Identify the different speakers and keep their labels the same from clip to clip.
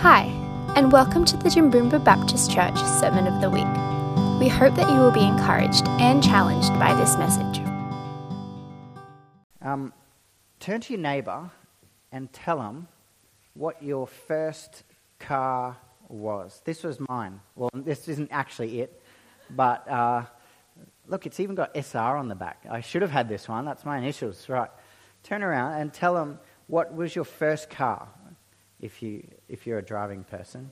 Speaker 1: Hi, and welcome to the Jimboomba Baptist Church Sermon of the Week. We hope that you will be encouraged and challenged by this message.
Speaker 2: Um, turn to your neighbour and tell them what your first car was. This was mine. Well, this isn't actually it, but uh, look, it's even got SR on the back. I should have had this one. That's my initials, right? Turn around and tell them what was your first car if, you, if you're a driving person.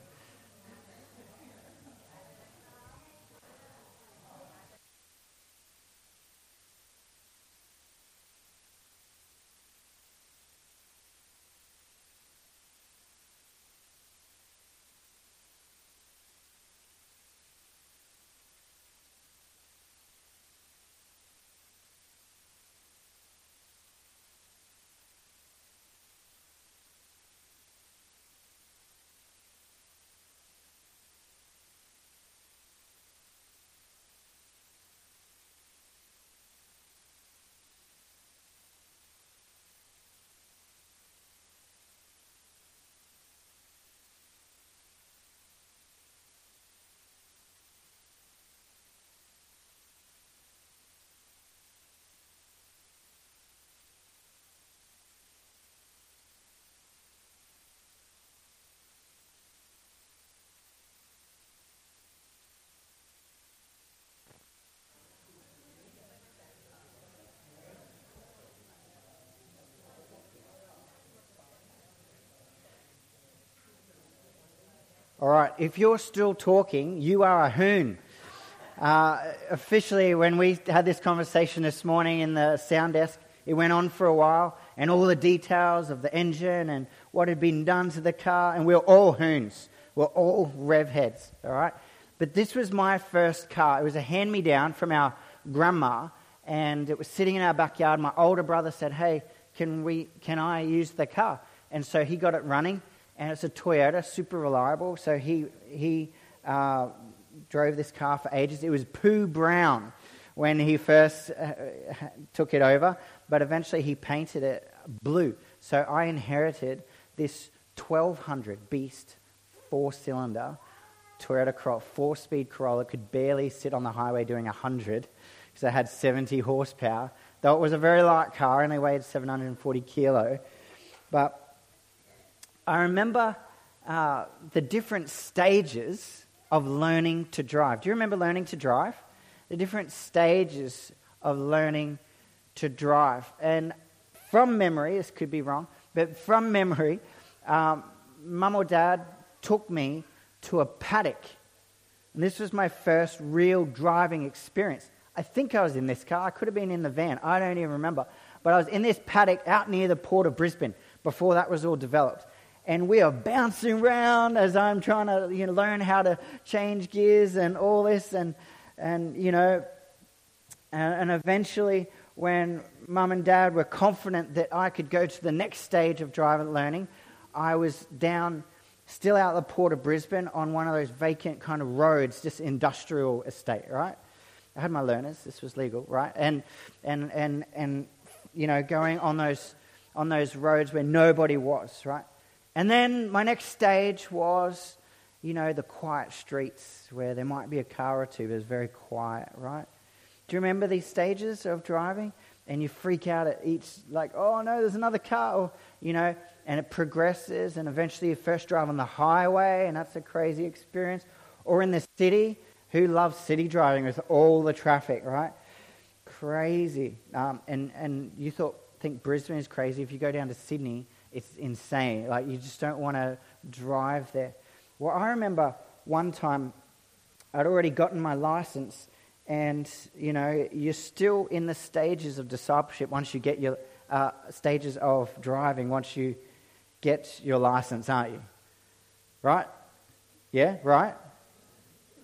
Speaker 2: All right, if you're still talking, you are a hoon. Uh, officially, when we had this conversation this morning in the sound desk, it went on for a while, and all the details of the engine and what had been done to the car, and we we're all hoons. We're all rev heads, all right? But this was my first car. It was a hand me down from our grandma, and it was sitting in our backyard. My older brother said, Hey, can, we, can I use the car? And so he got it running and it's a Toyota, super reliable. So he, he uh, drove this car for ages. It was Pooh Brown when he first uh, took it over, but eventually he painted it blue. So I inherited this 1200 beast four cylinder Toyota Corolla, four speed Corolla, could barely sit on the highway doing 100 because it had 70 horsepower. Though it was a very light car, only weighed 740 kilo. But I remember uh, the different stages of learning to drive. Do you remember learning to drive? The different stages of learning to drive. And from memory, this could be wrong, but from memory, um, mum or dad took me to a paddock. And this was my first real driving experience. I think I was in this car. I could have been in the van. I don't even remember. But I was in this paddock out near the port of Brisbane before that was all developed and we are bouncing around as I'm trying to you know, learn how to change gears and all this, and and you know, and, and eventually when mum and dad were confident that I could go to the next stage of driving learning, I was down, still out the port of Brisbane on one of those vacant kind of roads, just industrial estate, right? I had my learners. This was legal, right? And and and and you know, going on those on those roads where nobody was, right? And then my next stage was, you know, the quiet streets where there might be a car or two, but it's very quiet, right? Do you remember these stages of driving? And you freak out at each, like, oh no, there's another car, or, you know, and it progresses, and eventually you first drive on the highway, and that's a crazy experience. Or in the city, who loves city driving with all the traffic, right? Crazy. Um, and, and you thought, think Brisbane is crazy. If you go down to Sydney, it's insane. Like, you just don't want to drive there. Well, I remember one time I'd already gotten my license, and, you know, you're still in the stages of discipleship once you get your uh, stages of driving, once you get your license, aren't you? Right? Yeah, right?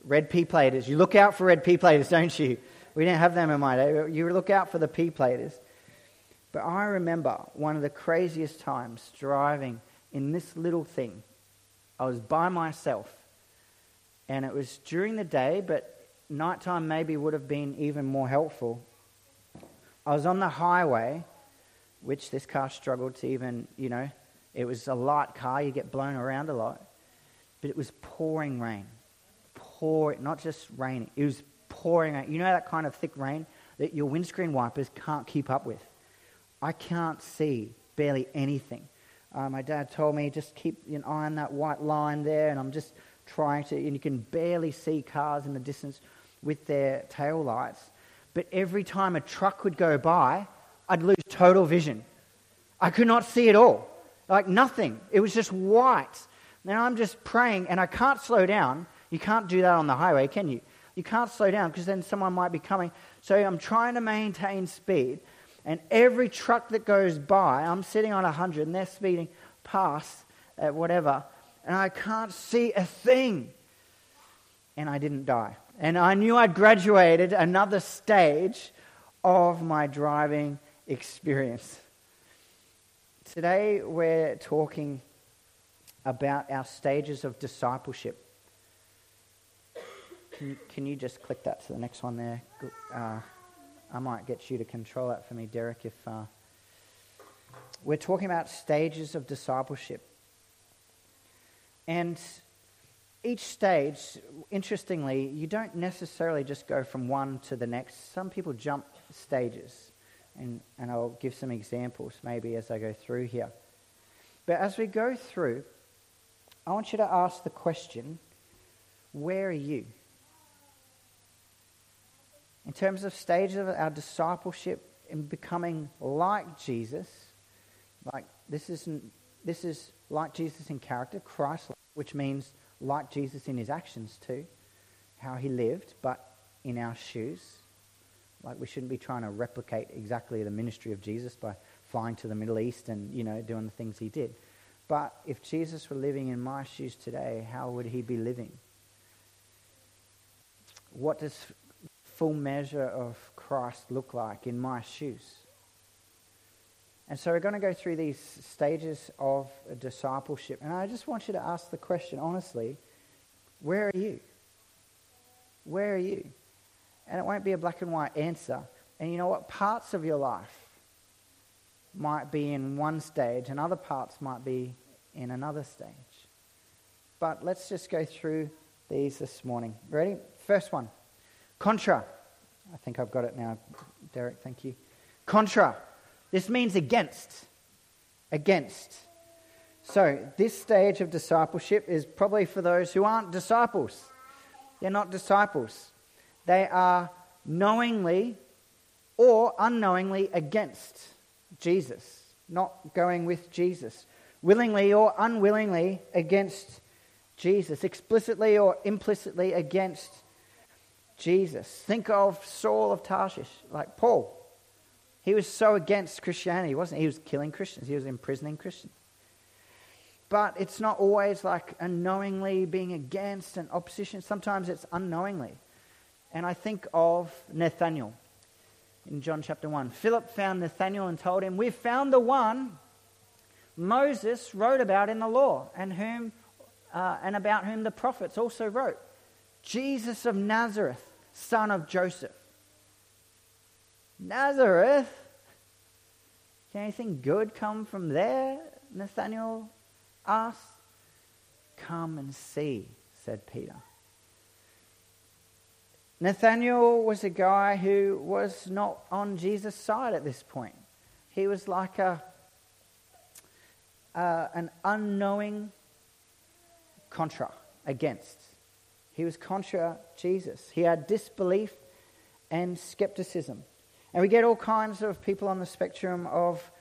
Speaker 2: Red P platers. You look out for red P platers, don't you? We didn't have them in my day. You look out for the P platers. But I remember one of the craziest times driving in this little thing. I was by myself. And it was during the day, but nighttime maybe would have been even more helpful. I was on the highway, which this car struggled to even, you know, it was a light car, you get blown around a lot. but it was pouring rain. Pour, not just raining, it was pouring rain. You know that kind of thick rain that your windscreen wipers can't keep up with? I can't see barely anything. Uh, my dad told me just keep an eye on that white line there, and I'm just trying to, and you can barely see cars in the distance with their tail lights. But every time a truck would go by, I'd lose total vision. I could not see at all. Like nothing. It was just white. Now I'm just praying and I can't slow down. You can't do that on the highway, can you? You can't slow down because then someone might be coming. So I'm trying to maintain speed. And every truck that goes by, I'm sitting on 100 and they're speeding past at whatever. And I can't see a thing. And I didn't die. And I knew I'd graduated another stage of my driving experience. Today, we're talking about our stages of discipleship. Can, can you just click that to the next one there? Uh, I might get you to control that for me, Derek, if. Uh, we're talking about stages of discipleship. And each stage, interestingly, you don't necessarily just go from one to the next. Some people jump stages, and, and I'll give some examples maybe as I go through here. But as we go through, I want you to ask the question where are you? In terms of stages of our discipleship in becoming like Jesus, like this isn't this is like Jesus in character, Christ, which means like Jesus in his actions too, how he lived, but in our shoes. Like we shouldn't be trying to replicate exactly the ministry of Jesus by flying to the Middle East and, you know, doing the things he did. But if Jesus were living in my shoes today, how would he be living? What does full measure of Christ look like in my shoes? And so we're going to go through these stages of discipleship. And I just want you to ask the question honestly where are you? Where are you? And it won't be a black and white answer. And you know what? Parts of your life might be in one stage, and other parts might be in another stage. But let's just go through these this morning. Ready? First one contra. I think I've got it now, Derek. Thank you. Contra. This means against. Against. So, this stage of discipleship is probably for those who aren't disciples. They're not disciples. They are knowingly or unknowingly against Jesus, not going with Jesus. Willingly or unwillingly against Jesus, explicitly or implicitly against Jesus. Think of Saul of Tarshish, like Paul. He was so against Christianity, wasn't he? He was killing Christians, he was imprisoning Christians. But it's not always like unknowingly being against and opposition. Sometimes it's unknowingly. And I think of Nathaniel in John chapter 1. Philip found Nathaniel and told him, We've found the one Moses wrote about in the law and, whom, uh, and about whom the prophets also wrote Jesus of Nazareth, son of Joseph. Nazareth? Can anything good come from there? Nathaniel asked. Come and see, said Peter. Nathaniel was a guy who was not on Jesus' side at this point. He was like a, uh, an unknowing contra against. He was contra Jesus. He had disbelief and skepticism. And we get all kinds of people on the spectrum of,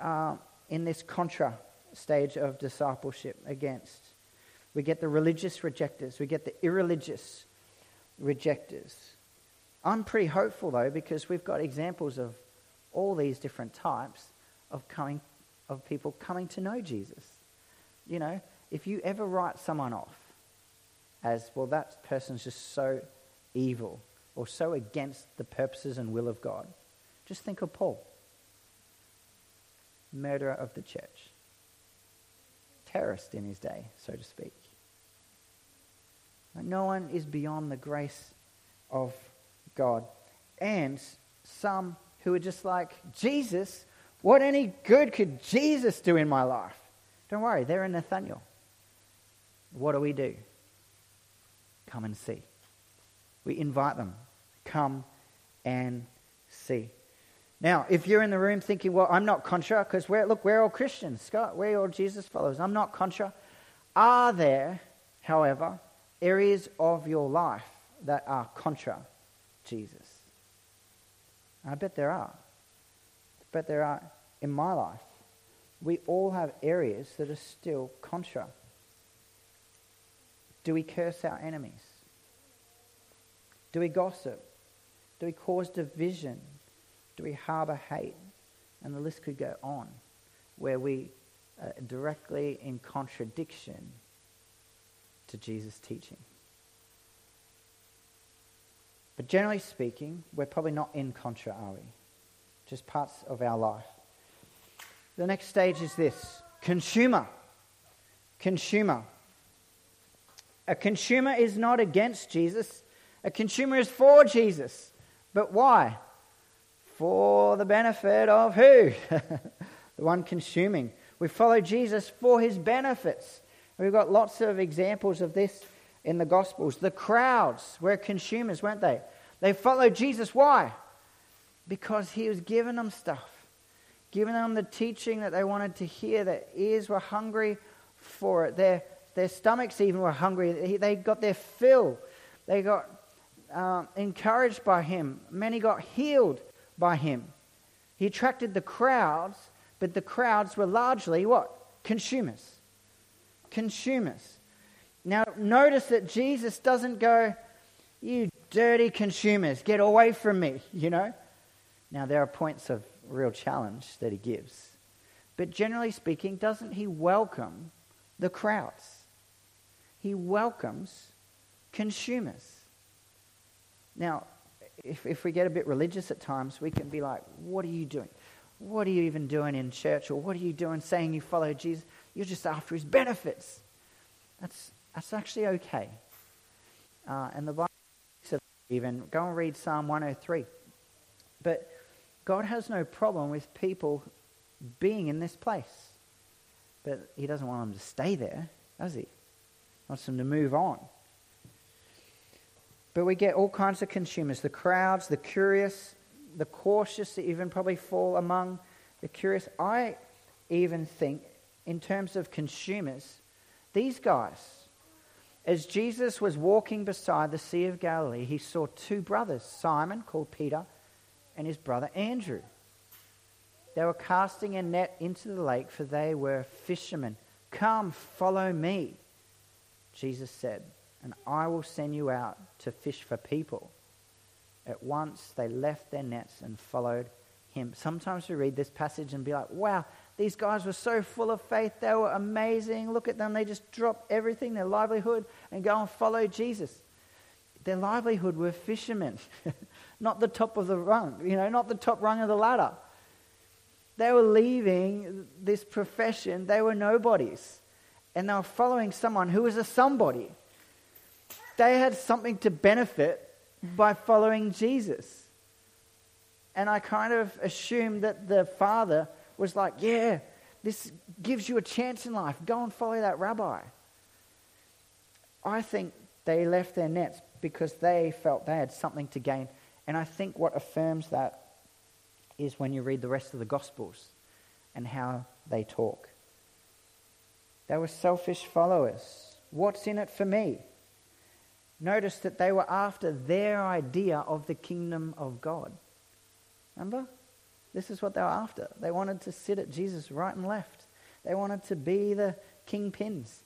Speaker 2: uh, in this contra stage of discipleship against. We get the religious rejectors, we get the irreligious rejectors. I'm pretty hopeful though because we've got examples of all these different types of coming of people coming to know Jesus. You know, if you ever write someone off as well that person's just so evil or so against the purposes and will of God, just think of Paul, murderer of the church, terrorist in his day, so to speak. No one is beyond the grace of God. And some who are just like, Jesus, what any good could Jesus do in my life? Don't worry, they're in Nathaniel. what do we do? Come and see. We invite them. Come and see. Now, if you're in the room thinking, well, I'm not contra, because we're, look, we're all Christians, Scott, we're all Jesus followers. I'm not contra. Are there, however, areas of your life that are contra Jesus? I bet there are. I bet there are in my life. We all have areas that are still contra. Do we curse our enemies? Do we gossip? Do we cause division? Do we harbor hate? And the list could go on, where we are directly in contradiction to Jesus' teaching. But generally speaking, we're probably not in contra, are we? Just parts of our life. The next stage is this consumer. Consumer. A consumer is not against Jesus, a consumer is for Jesus. But why? For the benefit of who? the one consuming. We follow Jesus for his benefits. We've got lots of examples of this in the Gospels. The crowds were consumers, weren't they? They followed Jesus. Why? Because he was giving them stuff, giving them the teaching that they wanted to hear. Their ears were hungry for it, their, their stomachs even were hungry. They got their fill. They got uh, encouraged by him. Many got healed by him. He attracted the crowds, but the crowds were largely what? Consumers. Consumers. Now, notice that Jesus doesn't go, You dirty consumers, get away from me, you know? Now, there are points of real challenge that he gives. But generally speaking, doesn't he welcome the crowds? He welcomes consumers. Now, if, if we get a bit religious at times, we can be like, what are you doing? What are you even doing in church? Or what are you doing saying you follow Jesus? You're just after his benefits. That's, that's actually okay. Uh, and the Bible says even, go and read Psalm 103. But God has no problem with people being in this place. But he doesn't want them to stay there, does he? Wants them to move on. But we get all kinds of consumers the crowds, the curious, the cautious, that even probably fall among the curious. I even think, in terms of consumers, these guys, as Jesus was walking beside the Sea of Galilee, he saw two brothers, Simon, called Peter, and his brother Andrew. They were casting a net into the lake, for they were fishermen. Come, follow me, Jesus said and I will send you out to fish for people. At once they left their nets and followed him. Sometimes we read this passage and be like, wow, these guys were so full of faith. They were amazing. Look at them. They just drop everything, their livelihood, and go and follow Jesus. Their livelihood were fishermen, not the top of the rung, you know, not the top rung of the ladder. They were leaving this profession. They were nobodies. And they were following someone who was a somebody they had something to benefit by following Jesus. And I kind of assumed that the father was like, yeah, this gives you a chance in life. Go and follow that rabbi. I think they left their nets because they felt they had something to gain. And I think what affirms that is when you read the rest of the Gospels and how they talk. They were selfish followers. What's in it for me? Notice that they were after their idea of the kingdom of God. Remember? This is what they were after. They wanted to sit at Jesus' right and left. They wanted to be the kingpins.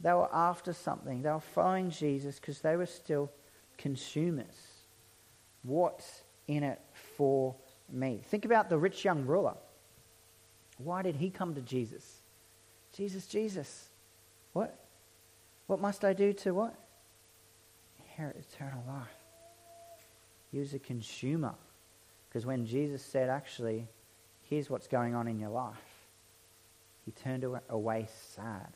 Speaker 2: They were after something. They were following Jesus because they were still consumers. What's in it for me? Think about the rich young ruler. Why did he come to Jesus? Jesus, Jesus. What? What must I do to what? inherit eternal life. He was a consumer. Because when Jesus said, actually, here's what's going on in your life, he turned away sad.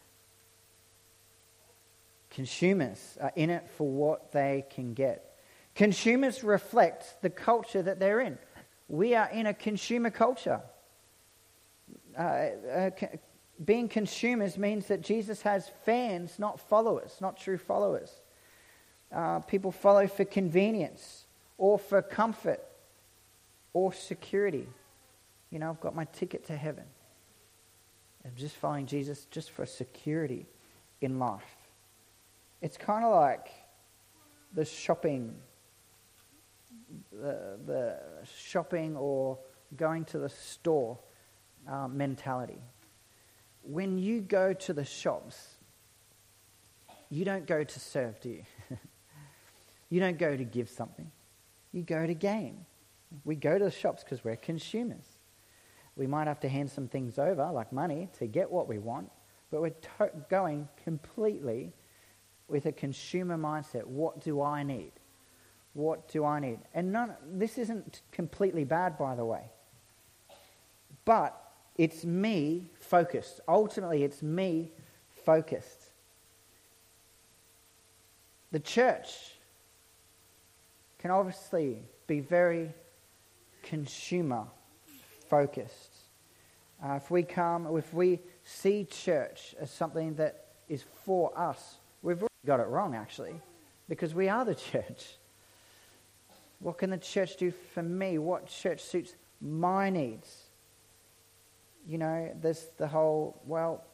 Speaker 2: Consumers are in it for what they can get. Consumers reflect the culture that they're in. We are in a consumer culture. Uh, uh, being consumers means that Jesus has fans, not followers, not true followers. Uh, people follow for convenience or for comfort or security. You know, I've got my ticket to heaven. I'm just following Jesus just for security in life. It's kind of like the shopping, the, the shopping or going to the store uh, mentality. When you go to the shops, you don't go to serve, do you? you don't go to give something. You go to gain. We go to the shops because we're consumers. We might have to hand some things over, like money, to get what we want, but we're to- going completely with a consumer mindset. What do I need? What do I need? And none, this isn't completely bad, by the way. But it's me focused. Ultimately, it's me focused. The church can obviously be very consumer focused. Uh, if we come, if we see church as something that is for us, we've got it wrong, actually, because we are the church. What can the church do for me? What church suits my needs? You know, there's the whole, well,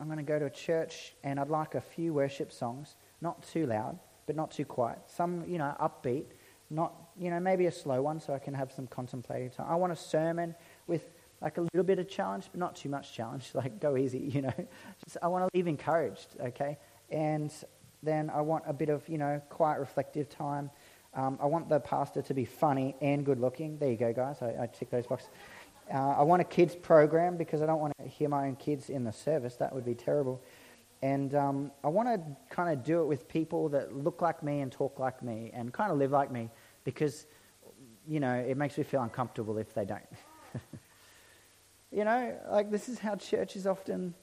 Speaker 2: I'm going to go to a church and I'd like a few worship songs, not too loud, but not too quiet. Some, you know, upbeat, not, you know, maybe a slow one so I can have some contemplative time. I want a sermon with like a little bit of challenge, but not too much challenge. Like, go easy, you know. Just, I want to leave encouraged, okay? And then I want a bit of, you know, quiet, reflective time. Um, I want the pastor to be funny and good looking. There you go, guys. I, I tick those boxes. Uh, I want a kids program because I don't want to hear my own kids in the service. That would be terrible. And um, I want to kind of do it with people that look like me and talk like me and kind of live like me because, you know, it makes me feel uncomfortable if they don't. you know, like this is how church is often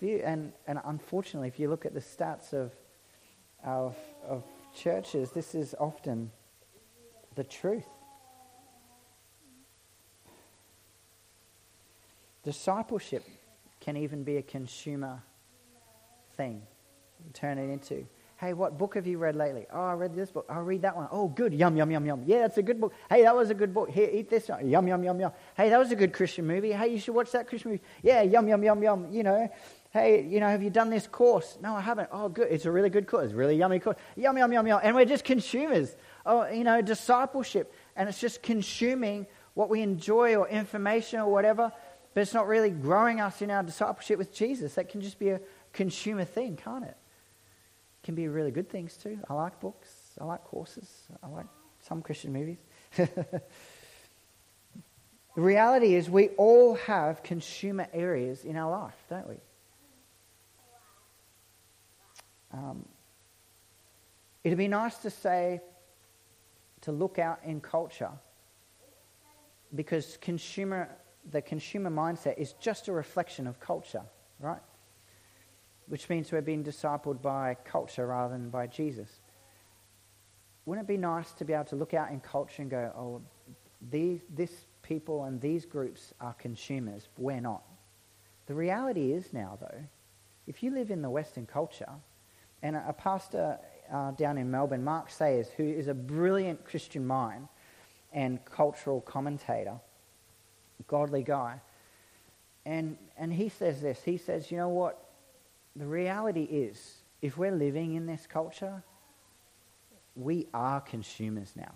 Speaker 2: viewed. And, and unfortunately, if you look at the stats of, of, of churches, this is often the truth. Discipleship can even be a consumer thing. Turn it into, hey, what book have you read lately? Oh, I read this book. I'll read that one. Oh, good. Yum, yum, yum, yum. Yeah, that's a good book. Hey, that was a good book. Here, eat this. One. Yum, yum, yum, yum. Hey, that was a good Christian movie. Hey, you should watch that Christian movie. Yeah, yum, yum, yum, yum. You know, hey, you know, have you done this course? No, I haven't. Oh, good. It's a really good course. Really yummy course. Yum, yum, yum, yum. And we're just consumers. Oh, you know, discipleship. And it's just consuming what we enjoy or information or whatever but it's not really growing us in our discipleship with Jesus. That can just be a consumer thing, can't it? it can be really good things too. I like books. I like courses. I like some Christian movies. the reality is, we all have consumer areas in our life, don't we? Um, it'd be nice to say, to look out in culture, because consumer the consumer mindset is just a reflection of culture, right? Which means we're being discipled by culture rather than by Jesus. Wouldn't it be nice to be able to look out in culture and go, oh, these, this people and these groups are consumers, we're not. The reality is now, though, if you live in the Western culture, and a, a pastor uh, down in Melbourne, Mark Sayers, who is a brilliant Christian mind and cultural commentator, godly guy. And, and he says this he says, you know what? The reality is, if we're living in this culture, we are consumers now.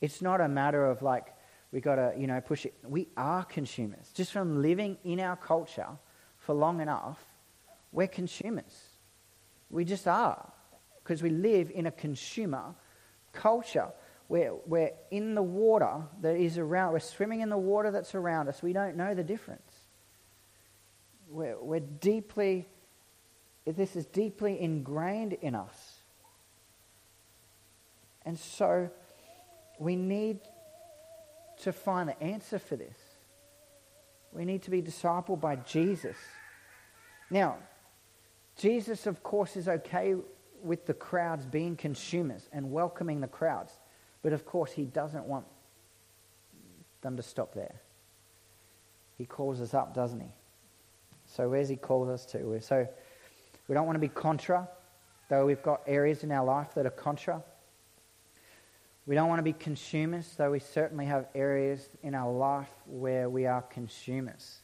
Speaker 2: It's not a matter of like, we got to, you know, push it. We are consumers. Just from living in our culture for long enough, we're consumers. We just are. Because we live in a consumer culture. We're, we're in the water that is around, we're swimming in the water that's around us. We don't know the difference. We're, we're deeply, this is deeply ingrained in us. And so we need to find the answer for this. We need to be discipled by Jesus. Now, Jesus, of course, is okay with the crowds being consumers and welcoming the crowds. But of course, he doesn't want them to stop there. He calls us up, doesn't he? So, where's He called us to? So, we don't want to be contra, though we've got areas in our life that are contra. We don't want to be consumers, though we certainly have areas in our life where we are consumers.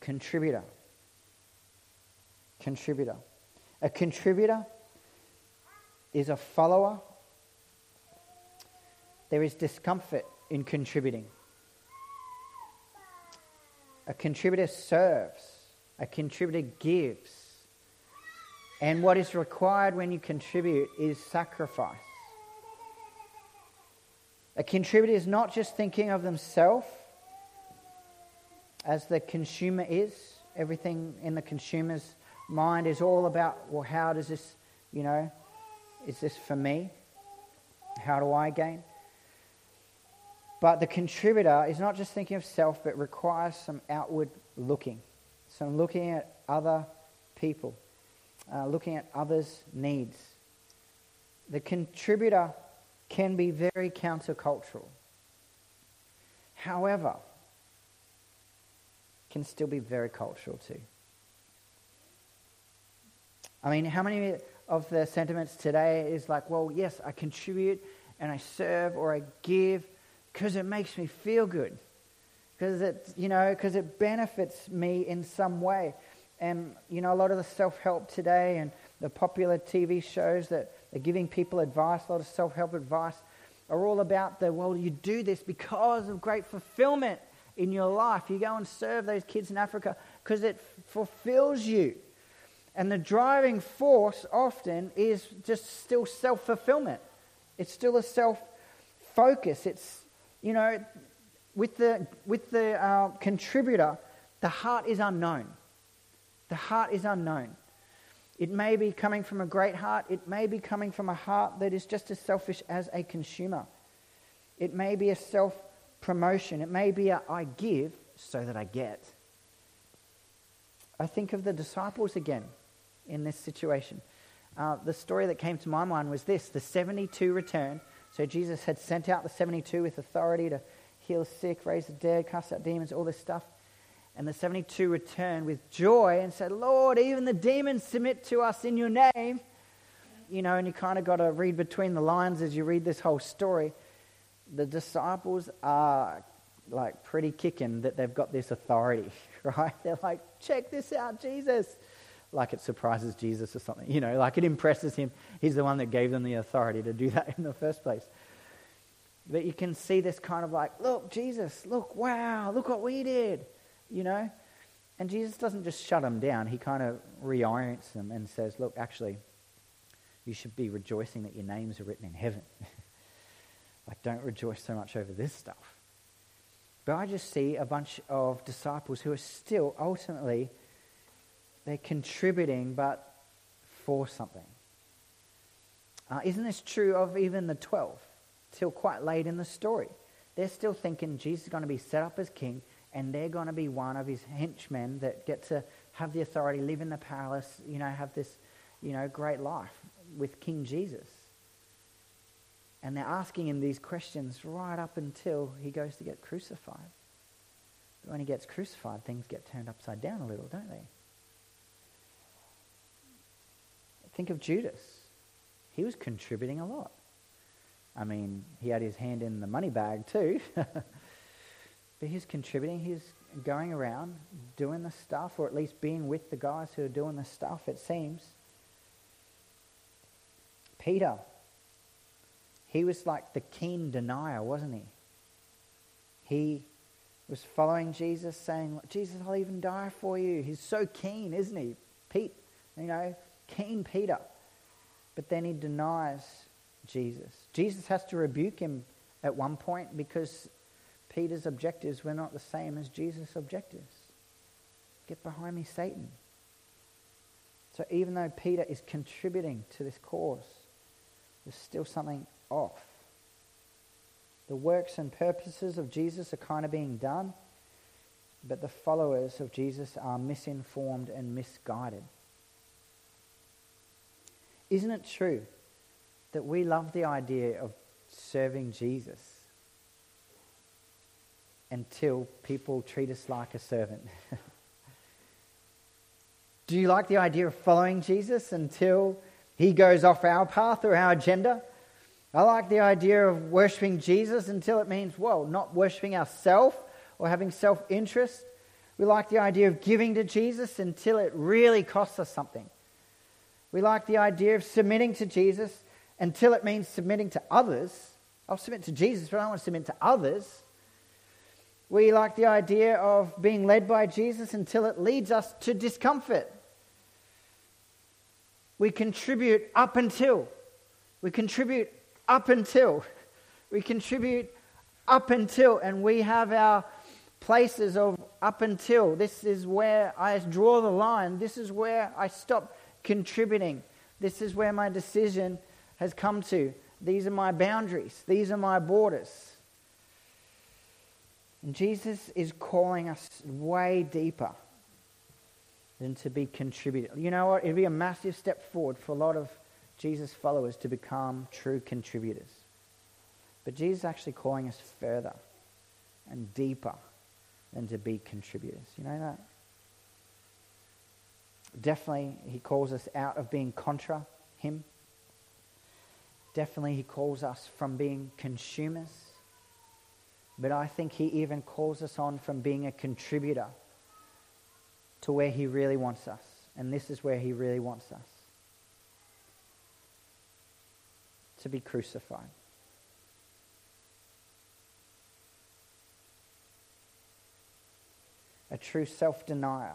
Speaker 2: Contributor. Contributor. A contributor is a follower. There is discomfort in contributing. A contributor serves, a contributor gives. And what is required when you contribute is sacrifice. A contributor is not just thinking of themselves as the consumer is. Everything in the consumer's mind is all about, well, how does this, you know, is this for me? How do I gain? But the contributor is not just thinking of self, but requires some outward looking, some looking at other people, uh, looking at others' needs. The contributor can be very countercultural. However, can still be very cultural too. I mean, how many of the sentiments today is like, well, yes, I contribute and I serve or I give because it makes me feel good. Because it, you know, because it benefits me in some way. And, you know, a lot of the self help today and the popular TV shows that are giving people advice, a lot of self help advice, are all about the, well, you do this because of great fulfillment in your life. You go and serve those kids in Africa because it fulfills you. And the driving force often is just still self fulfillment. It's still a self focus. It's, you know, with the, with the uh, contributor, the heart is unknown. The heart is unknown. It may be coming from a great heart, it may be coming from a heart that is just as selfish as a consumer. It may be a self promotion, it may be a I give so that I get. I think of the disciples again in this situation. Uh, the story that came to my mind was this the 72 returned. So Jesus had sent out the 72 with authority to heal sick, raise the dead, cast out demons, all this stuff. And the 72 returned with joy and said, Lord, even the demons submit to us in your name. You know, and you kind of got to read between the lines as you read this whole story. The disciples are like pretty kicking that they've got this authority, right? They're like, check this out, Jesus like it surprises Jesus or something. You know, like it impresses him. He's the one that gave them the authority to do that in the first place. But you can see this kind of like, look, Jesus, look, wow, look what we did, you know? And Jesus doesn't just shut them down, he kind of reorients them and says, look, actually, you should be rejoicing that your names are written in heaven. like, don't rejoice so much over this stuff. But I just see a bunch of disciples who are still ultimately they're contributing, but for something. Uh, isn't this true of even the 12? Till quite late in the story. They're still thinking Jesus is going to be set up as king, and they're going to be one of his henchmen that get to have the authority, live in the palace, you know, have this, you know, great life with King Jesus. And they're asking him these questions right up until he goes to get crucified. But when he gets crucified, things get turned upside down a little, don't they? Think of Judas. He was contributing a lot. I mean, he had his hand in the money bag too. but he's contributing. He's going around doing the stuff, or at least being with the guys who are doing the stuff, it seems. Peter, he was like the keen denier, wasn't he? He was following Jesus, saying, Jesus, I'll even die for you. He's so keen, isn't he? Pete, you know, keen Peter. But then he denies Jesus. Jesus has to rebuke him at one point because Peter's objectives were not the same as Jesus' objectives. Get behind me, Satan. So even though Peter is contributing to this cause, there's still something off. The works and purposes of Jesus are kind of being done, but the followers of Jesus are misinformed and misguided. Isn't it true that we love the idea of serving Jesus? until people treat us like a servant. Do you like the idea of following Jesus until he goes off our path or our agenda? I like the idea of worshipping Jesus until it means, well, not worshipping ourselves or having self interest. We like the idea of giving to Jesus until it really costs us something. We like the idea of submitting to Jesus until it means submitting to others. I'll submit to Jesus, but I don't want to submit to others. We like the idea of being led by Jesus until it leads us to discomfort. We contribute up until. We contribute up until. We contribute up until. And we have our places of up until. This is where I draw the line. This is where I stop contributing. This is where my decision has come to. These are my boundaries. These are my borders. And Jesus is calling us way deeper than to be contributors. You know what? It'd be a massive step forward for a lot of Jesus' followers to become true contributors. But Jesus is actually calling us further and deeper than to be contributors. You know that? Definitely, he calls us out of being contra him. Definitely, he calls us from being consumers. But I think he even calls us on from being a contributor to where he really wants us. And this is where he really wants us to be crucified. A true self denier,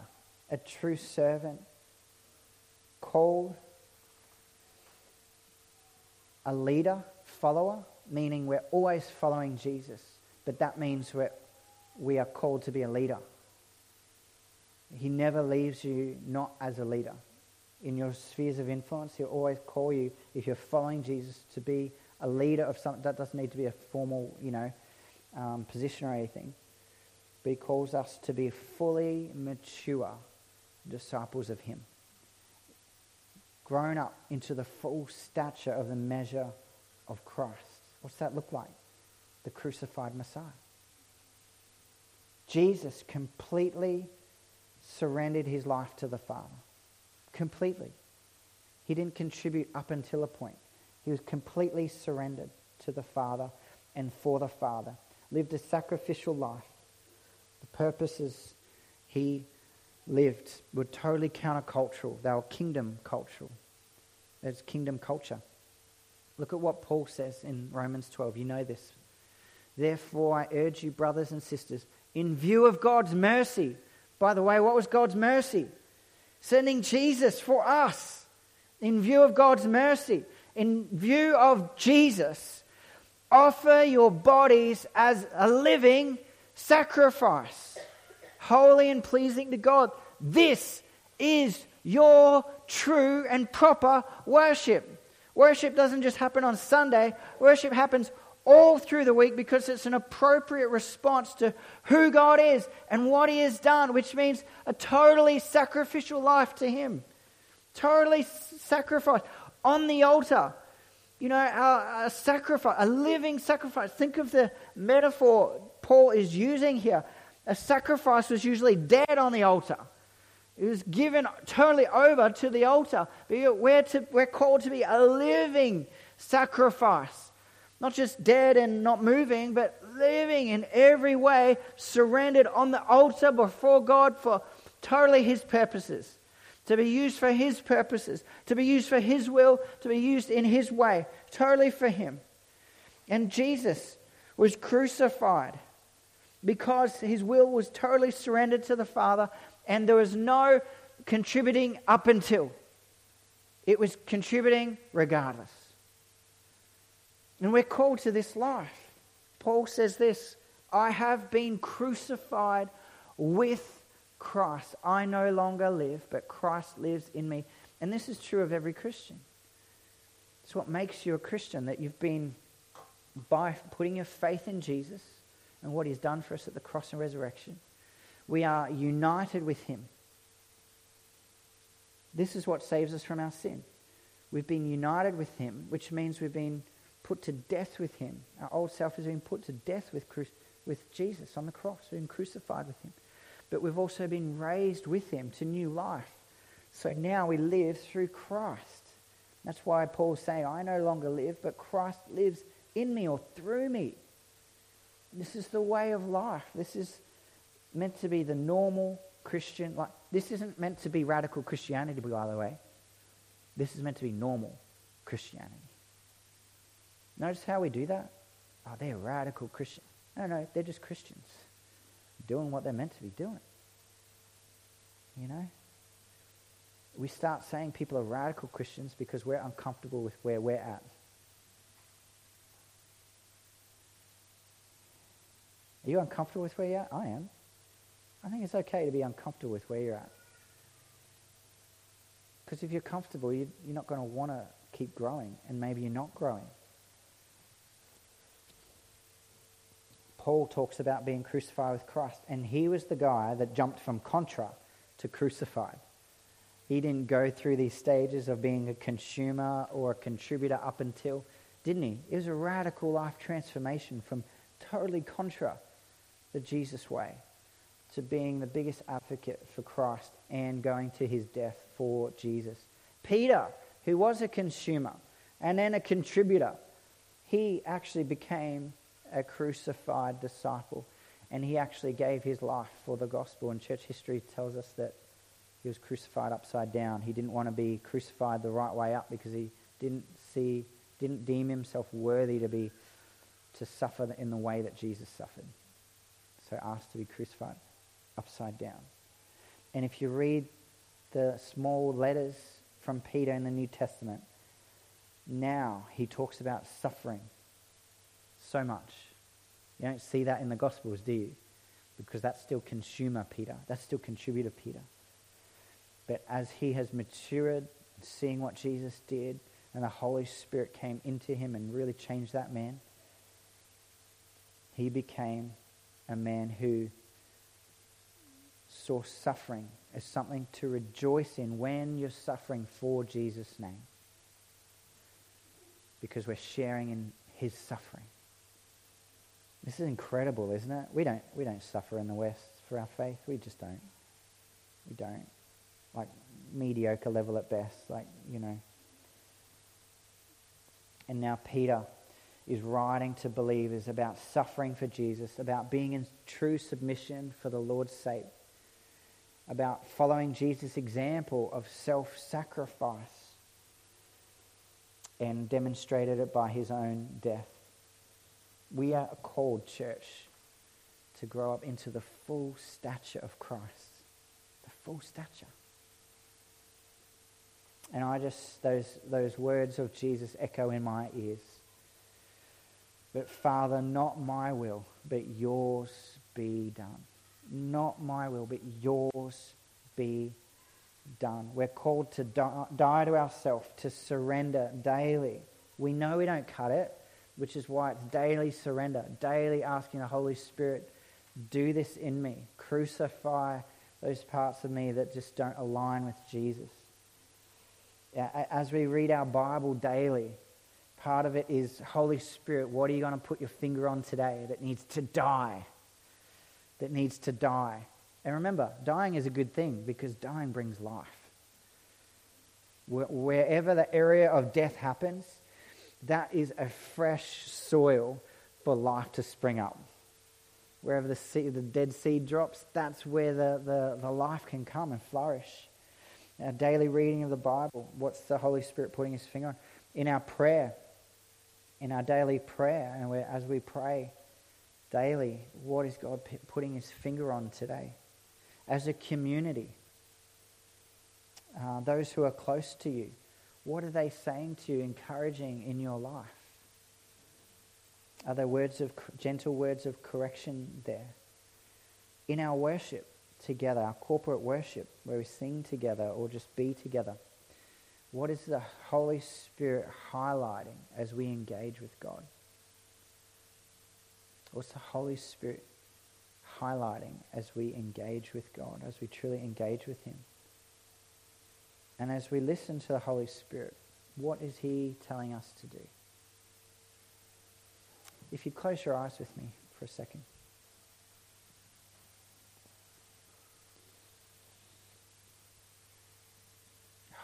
Speaker 2: a true servant, called a leader, follower, meaning we're always following Jesus, but that means we're, we are called to be a leader. He never leaves you not as a leader. In your spheres of influence, he'll always call you, if you're following Jesus, to be a leader of something. That doesn't need to be a formal, you know, um, position or anything. But he calls us to be fully mature disciples of him. Grown up into the full stature of the measure of Christ. What's that look like? The crucified Messiah. Jesus completely surrendered his life to the Father. Completely. He didn't contribute up until a point. He was completely surrendered to the Father and for the Father. Lived a sacrificial life. The purposes he lived were totally countercultural. They were kingdom cultural. It's kingdom culture. Look at what Paul says in Romans 12. You know this. Therefore, I urge you, brothers and sisters, in view of God's mercy, by the way, what was God's mercy? Sending Jesus for us. In view of God's mercy, in view of Jesus, offer your bodies as a living sacrifice, holy and pleasing to God. This is your true and proper worship. Worship doesn't just happen on Sunday, worship happens all through the week because it's an appropriate response to who God is and what He has done, which means a totally sacrificial life to Him. Totally sacrificed on the altar. You know, a, a sacrifice, a living sacrifice. Think of the metaphor Paul is using here. A sacrifice was usually dead on the altar. It was given totally over to the altar. But we're, to, we're called to be a living sacrifice not just dead and not moving, but living in every way, surrendered on the altar before God for totally His purposes. To be used for His purposes, to be used for His will, to be used in His way, totally for Him. And Jesus was crucified because His will was totally surrendered to the Father, and there was no contributing up until. It was contributing regardless. And we're called to this life. Paul says this I have been crucified with Christ. I no longer live, but Christ lives in me. And this is true of every Christian. It's what makes you a Christian, that you've been, by putting your faith in Jesus and what he's done for us at the cross and resurrection, we are united with him. This is what saves us from our sin. We've been united with him, which means we've been put to death with him. Our old self has been put to death with with Jesus on the cross. We've been crucified with him. But we've also been raised with him to new life. So now we live through Christ. That's why Paul's saying, I no longer live, but Christ lives in me or through me. This is the way of life. This is meant to be the normal Christian. Like this isn't meant to be radical Christianity, by the way. This is meant to be normal Christianity. Notice how we do that? Oh, they're radical Christians. No, no, they're just Christians doing what they're meant to be doing. You know? We start saying people are radical Christians because we're uncomfortable with where we're at. Are you uncomfortable with where you're at? I am. I think it's okay to be uncomfortable with where you're at. Because if you're comfortable, you're not going to want to keep growing, and maybe you're not growing. Paul talks about being crucified with Christ, and he was the guy that jumped from contra to crucified. He didn't go through these stages of being a consumer or a contributor up until, didn't he? It was a radical life transformation from totally contra the Jesus way to being the biggest advocate for Christ and going to his death for Jesus. Peter, who was a consumer and then a contributor, he actually became a crucified disciple and he actually gave his life for the gospel. And church history tells us that he was crucified upside down. He didn't want to be crucified the right way up because he didn't see, didn't deem himself worthy to be to suffer in the way that Jesus suffered. So asked to be crucified upside down. And if you read the small letters from Peter in the New Testament, now he talks about suffering so much. You don't see that in the Gospels, do you? Because that's still consumer Peter. That's still contributor Peter. But as he has matured, seeing what Jesus did, and the Holy Spirit came into him and really changed that man, he became a man who saw suffering as something to rejoice in when you're suffering for Jesus' name. Because we're sharing in his suffering. This is incredible, isn't it? We don't, we don't suffer in the West for our faith. We just don't. We don't. Like mediocre level at best. Like, you know. And now Peter is writing to believers about suffering for Jesus, about being in true submission for the Lord's sake, about following Jesus' example of self sacrifice and demonstrated it by his own death. We are called, church, to grow up into the full stature of Christ. The full stature. And I just, those, those words of Jesus echo in my ears. But Father, not my will, but yours be done. Not my will, but yours be done. We're called to die, die to ourselves, to surrender daily. We know we don't cut it which is why it's daily surrender, daily asking the Holy Spirit, do this in me. Crucify those parts of me that just don't align with Jesus. As we read our Bible daily, part of it is Holy Spirit, what are you going to put your finger on today that needs to die? That needs to die. And remember, dying is a good thing because dying brings life. Wherever the area of death happens, that is a fresh soil for life to spring up. Wherever the, seed, the dead seed drops, that's where the, the, the life can come and flourish. Our daily reading of the Bible, what's the Holy Spirit putting his finger on? In our prayer, in our daily prayer, and as we pray daily, what is God putting his finger on today? As a community, uh, those who are close to you, what are they saying to you, encouraging in your life? Are there words of gentle words of correction there? In our worship together, our corporate worship, where we sing together or just be together, what is the Holy Spirit highlighting as we engage with God? What's the Holy Spirit highlighting as we engage with God, as we truly engage with Him? And as we listen to the Holy Spirit, what is He telling us to do? If you close your eyes with me for a second.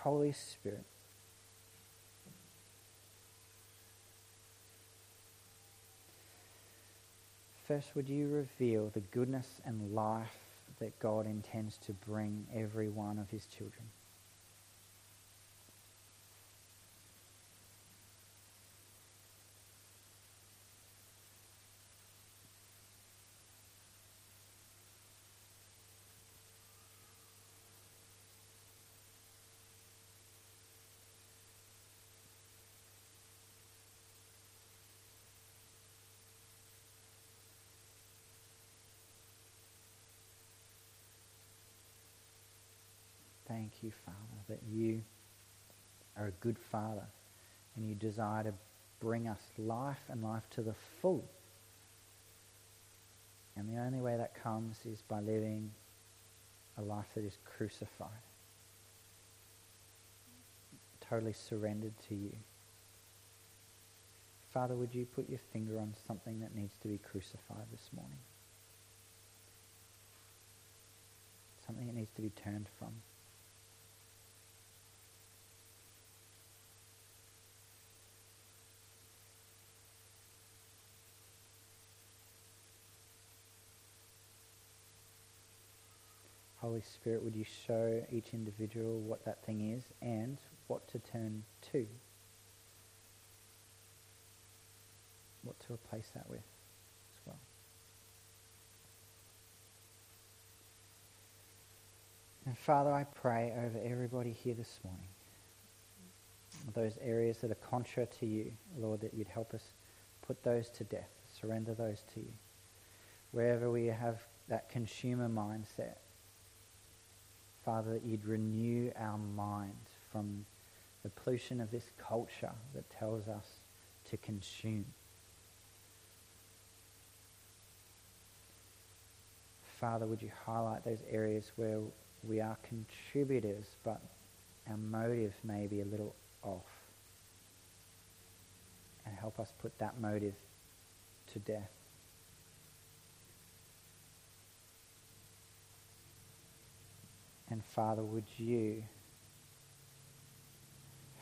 Speaker 2: Holy Spirit, first, would you reveal the goodness and life that God intends to bring every one of his children? Thank you, Father, that you are a good Father and you desire to bring us life and life to the full. And the only way that comes is by living a life that is crucified, totally surrendered to you. Father, would you put your finger on something that needs to be crucified this morning? Something that needs to be turned from. Holy Spirit, would you show each individual what that thing is and what to turn to? What to replace that with as well. And Father, I pray over everybody here this morning. Those areas that are contra to you, Lord, that you'd help us put those to death, surrender those to you. Wherever we have that consumer mindset, Father, that you'd renew our minds from the pollution of this culture that tells us to consume. Father, would you highlight those areas where we are contributors, but our motive may be a little off? And help us put that motive to death. And Father, would you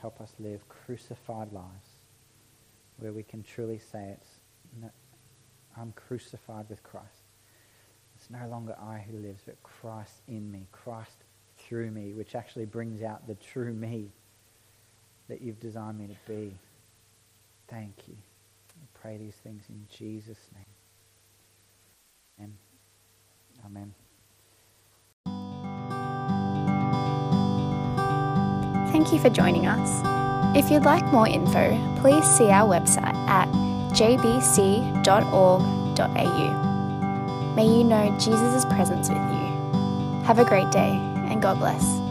Speaker 2: help us live crucified lives where we can truly say it's, no, I'm crucified with Christ. It's no longer I who lives, but Christ in me, Christ through me, which actually brings out the true me that you've designed me to be. Thank you. I pray these things in Jesus' name. Amen. Amen.
Speaker 1: Thank you for joining us. If you'd like more info, please see our website at jbc.org.au. May you know Jesus' presence with you. Have a great day and God bless.